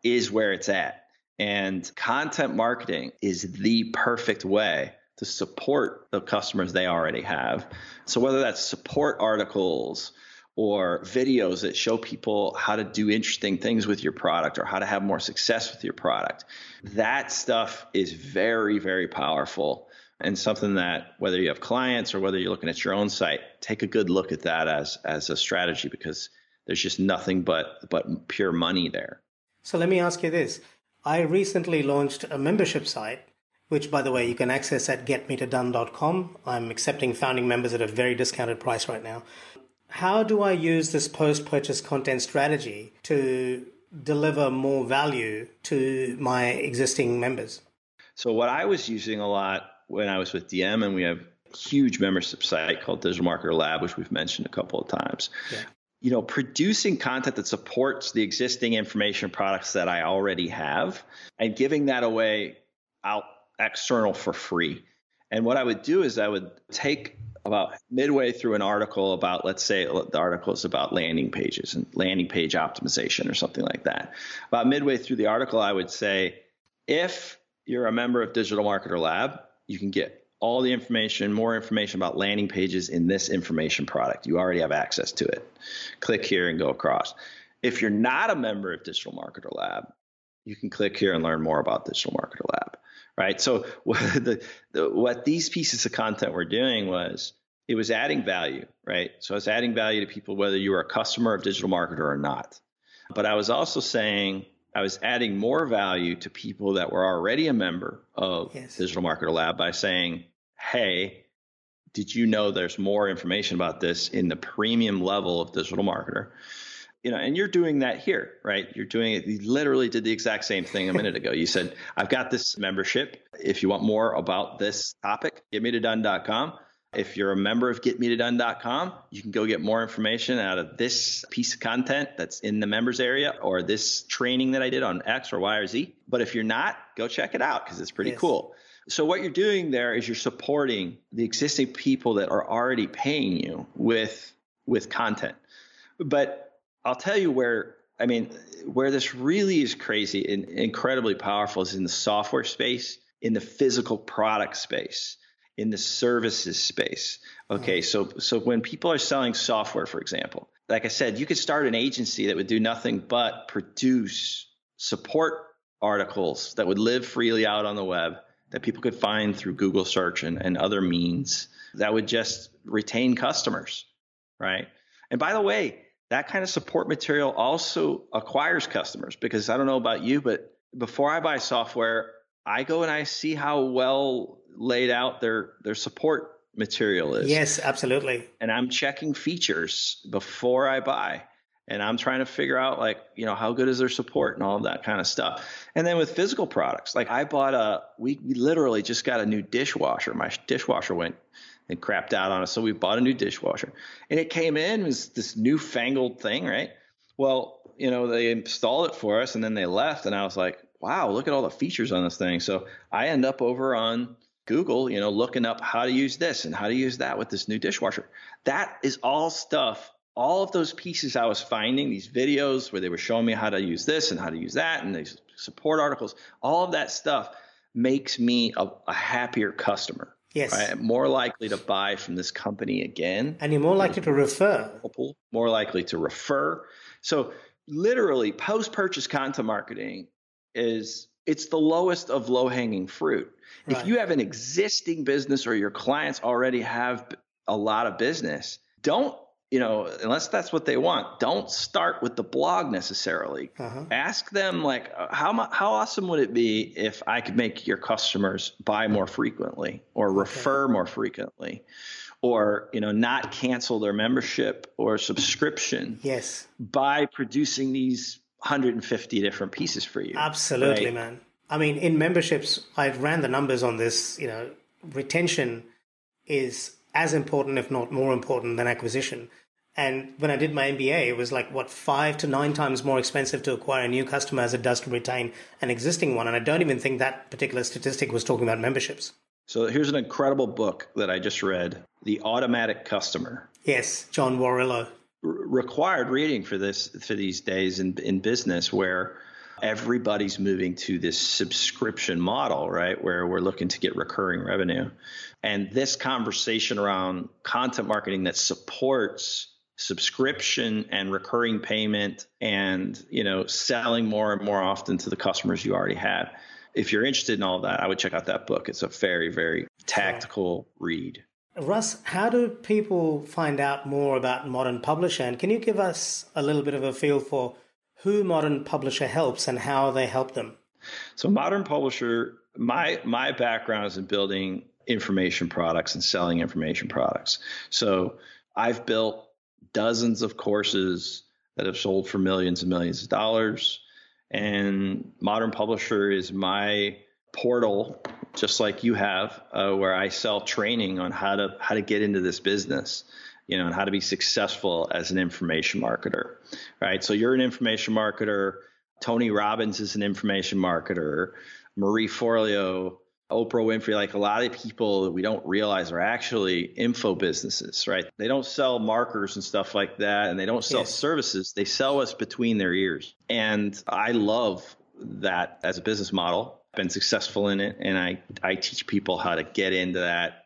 is where it's at. And content marketing is the perfect way to support the customers they already have. So whether that's support articles or videos that show people how to do interesting things with your product or how to have more success with your product, that stuff is very, very powerful and something that whether you have clients or whether you're looking at your own site, take a good look at that as as a strategy because there's just nothing but but pure money there. So let me ask you this. I recently launched a membership site, which by the way you can access at getmetodone.com. I'm accepting founding members at a very discounted price right now. How do I use this post-purchase content strategy to deliver more value to my existing members? So what I was using a lot when I was with DM, and we have a huge membership site called Digital Marketer Lab, which we've mentioned a couple of times. Yeah. You know, producing content that supports the existing information products that I already have and giving that away out external for free. And what I would do is I would take about midway through an article about, let's say the article is about landing pages and landing page optimization or something like that. About midway through the article, I would say, if you're a member of Digital Marketer Lab, you can get all the information, more information about landing pages in this information product. You already have access to it. Click here and go across. If you're not a member of Digital Marketer Lab, you can click here and learn more about Digital Marketer Lab, right? So what, <laughs> the, the, what these pieces of content were doing was it was adding value, right? So it's adding value to people whether you were a customer of Digital Marketer or not. But I was also saying I was adding more value to people that were already a member of yes. Digital Marketer Lab by saying, hey, did you know there's more information about this in the premium level of Digital Marketer? You know, and you're doing that here, right? You're doing it. You literally did the exact same thing a minute ago. You said, I've got this membership. If you want more about this topic, getmetodone.com. If you're a member of getmetodone.com, you can go get more information out of this piece of content that's in the members area or this training that I did on X or Y or Z. But if you're not, go check it out because it's pretty yes. cool. So what you're doing there is you're supporting the existing people that are already paying you with with content. But I'll tell you where I mean where this really is crazy and incredibly powerful is in the software space, in the physical product space in the services space. Okay, mm. so so when people are selling software, for example, like I said, you could start an agency that would do nothing but produce support articles that would live freely out on the web that people could find through Google search and, and other means that would just retain customers, right? And by the way, that kind of support material also acquires customers because I don't know about you, but before I buy software, I go and I see how well laid out their their support material is. Yes, absolutely. And I'm checking features before I buy. And I'm trying to figure out like, you know, how good is their support and all of that kind of stuff. And then with physical products, like I bought a we, we literally just got a new dishwasher. My dishwasher went and crapped out on us. So we bought a new dishwasher. And it came in was this newfangled thing, right? Well, you know, they installed it for us and then they left and I was like, wow, look at all the features on this thing. So I end up over on Google, you know, looking up how to use this and how to use that with this new dishwasher. That is all stuff. All of those pieces I was finding, these videos where they were showing me how to use this and how to use that, and these support articles, all of that stuff makes me a, a happier customer. Yes. Right? More likely to buy from this company again. And you're more likely to refer. More likely to refer. So literally post purchase content marketing is it's the lowest of low hanging fruit. Right. If you have an existing business or your clients already have a lot of business, don't you know unless that's what they want don't start with the blog necessarily uh-huh. ask them like uh, how how awesome would it be if i could make your customers buy more frequently or refer okay. more frequently or you know not cancel their membership or subscription yes by producing these 150 different pieces for you absolutely right? man I mean, in memberships, I ran the numbers on this. You know, retention is as important, if not more important, than acquisition. And when I did my MBA, it was like what five to nine times more expensive to acquire a new customer as it does to retain an existing one. And I don't even think that particular statistic was talking about memberships. So here's an incredible book that I just read, The Automatic Customer. Yes, John Warrillow. R- required reading for this for these days in in business where everybody's moving to this subscription model, right? Where we're looking to get recurring revenue. And this conversation around content marketing that supports subscription and recurring payment and, you know, selling more and more often to the customers you already have. If you're interested in all that, I would check out that book. It's a very, very tactical read. Russ, how do people find out more about Modern Publisher? And can you give us a little bit of a feel for who Modern Publisher helps and how they help them. So Modern Publisher, my my background is in building information products and selling information products. So I've built dozens of courses that have sold for millions and millions of dollars. And Modern Publisher is my portal, just like you have, uh, where I sell training on how to how to get into this business you know, and how to be successful as an information marketer, right? So you're an information marketer. Tony Robbins is an information marketer. Marie Forleo, Oprah Winfrey, like a lot of people that we don't realize are actually info businesses, right? They don't sell markers and stuff like that, and they don't sell yes. services. They sell us between their ears. And I love that as a business model. Been successful in it, and I I teach people how to get into that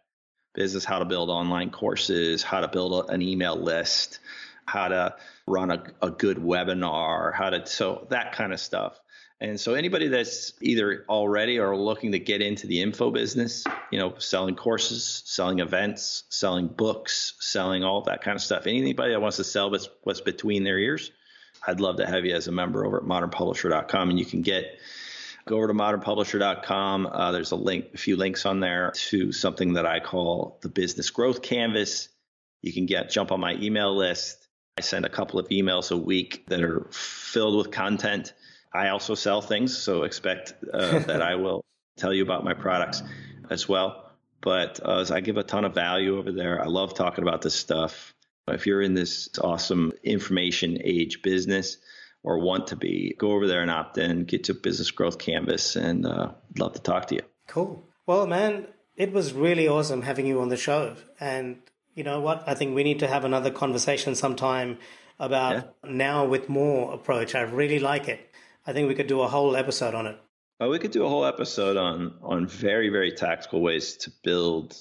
business, how to build online courses, how to build an email list, how to run a, a good webinar, how to, so that kind of stuff. And so anybody that's either already or looking to get into the info business, you know, selling courses, selling events, selling books, selling all that kind of stuff. Anybody that wants to sell what's, what's between their ears, I'd love to have you as a member over at modernpublisher.com and you can get go over to modernpublisher.com. Uh, there's a link, a few links on there to something that I call the business growth canvas. You can get jump on my email list. I send a couple of emails a week that are filled with content. I also sell things, so expect uh, <laughs> that I will tell you about my products as well. but uh, I give a ton of value over there. I love talking about this stuff. If you're in this awesome information age business or want to be, go over there and opt in, get to Business Growth Canvas, and uh, love to talk to you. Cool. Well, man, it was really awesome having you on the show. And you know what? I think we need to have another conversation sometime about yeah. now with more approach. I really like it. I think we could do a whole episode on it. Well, we could do a whole episode on on very very tactical ways to build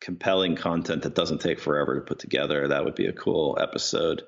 compelling content that doesn't take forever to put together. That would be a cool episode.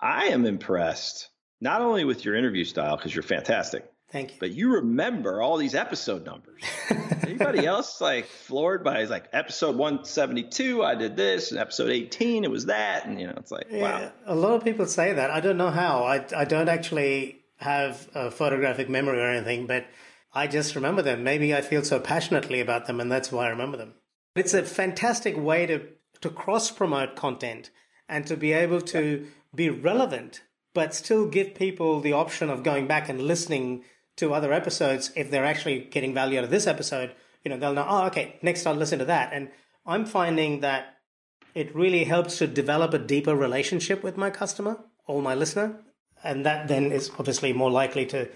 I am impressed not only with your interview style because you're fantastic. Thank you. But you remember all these episode numbers. <laughs> Anybody else like floored by like episode 172, I did this, and episode 18, it was that, and you know, it's like yeah, wow. A lot of people say that. I don't know how. I I don't actually have a photographic memory or anything, but I just remember them. Maybe I feel so passionately about them, and that's why I remember them. It's a fantastic way to, to cross promote content and to be able to be relevant, but still give people the option of going back and listening to other episodes if they're actually getting value out of this episode. You know, they'll know, oh, okay, next I'll listen to that. And I'm finding that it really helps to develop a deeper relationship with my customer or my listener. And that then is obviously more likely to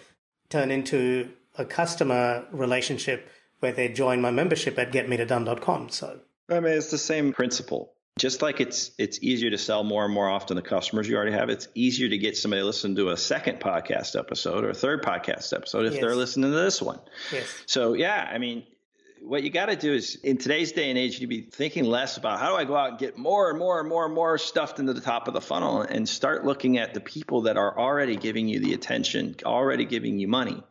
turn into a customer relationship where they join my membership at getmetodone.com. So I mean, it's the same principle. Just like it's it's easier to sell more and more often the customers you already have, it's easier to get somebody to listen to a second podcast episode or a third podcast episode if yes. they're listening to this one. Yes. So yeah, I mean, what you got to do is in today's day and age, you be thinking less about how do I go out and get more and more and more and more stuffed into the top of the funnel and start looking at the people that are already giving you the attention, already giving you money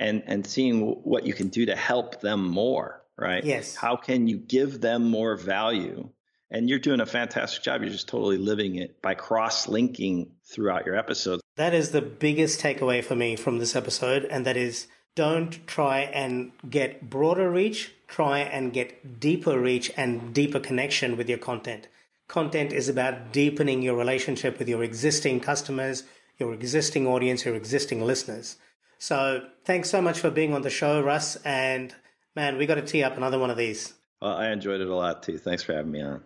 and and seeing what you can do to help them more right yes how can you give them more value and you're doing a fantastic job you're just totally living it by cross linking throughout your episodes that is the biggest takeaway for me from this episode and that is don't try and get broader reach try and get deeper reach and deeper connection with your content content is about deepening your relationship with your existing customers your existing audience your existing listeners so thanks so much for being on the show, Russ. And man, we got to tee up another one of these. Well, I enjoyed it a lot too. Thanks for having me on.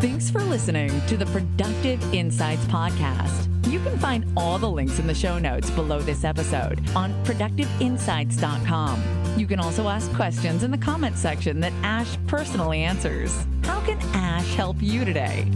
Thanks for listening to the Productive Insights Podcast. You can find all the links in the show notes below this episode on productiveinsights.com. You can also ask questions in the comment section that Ash personally answers. How can Ash help you today?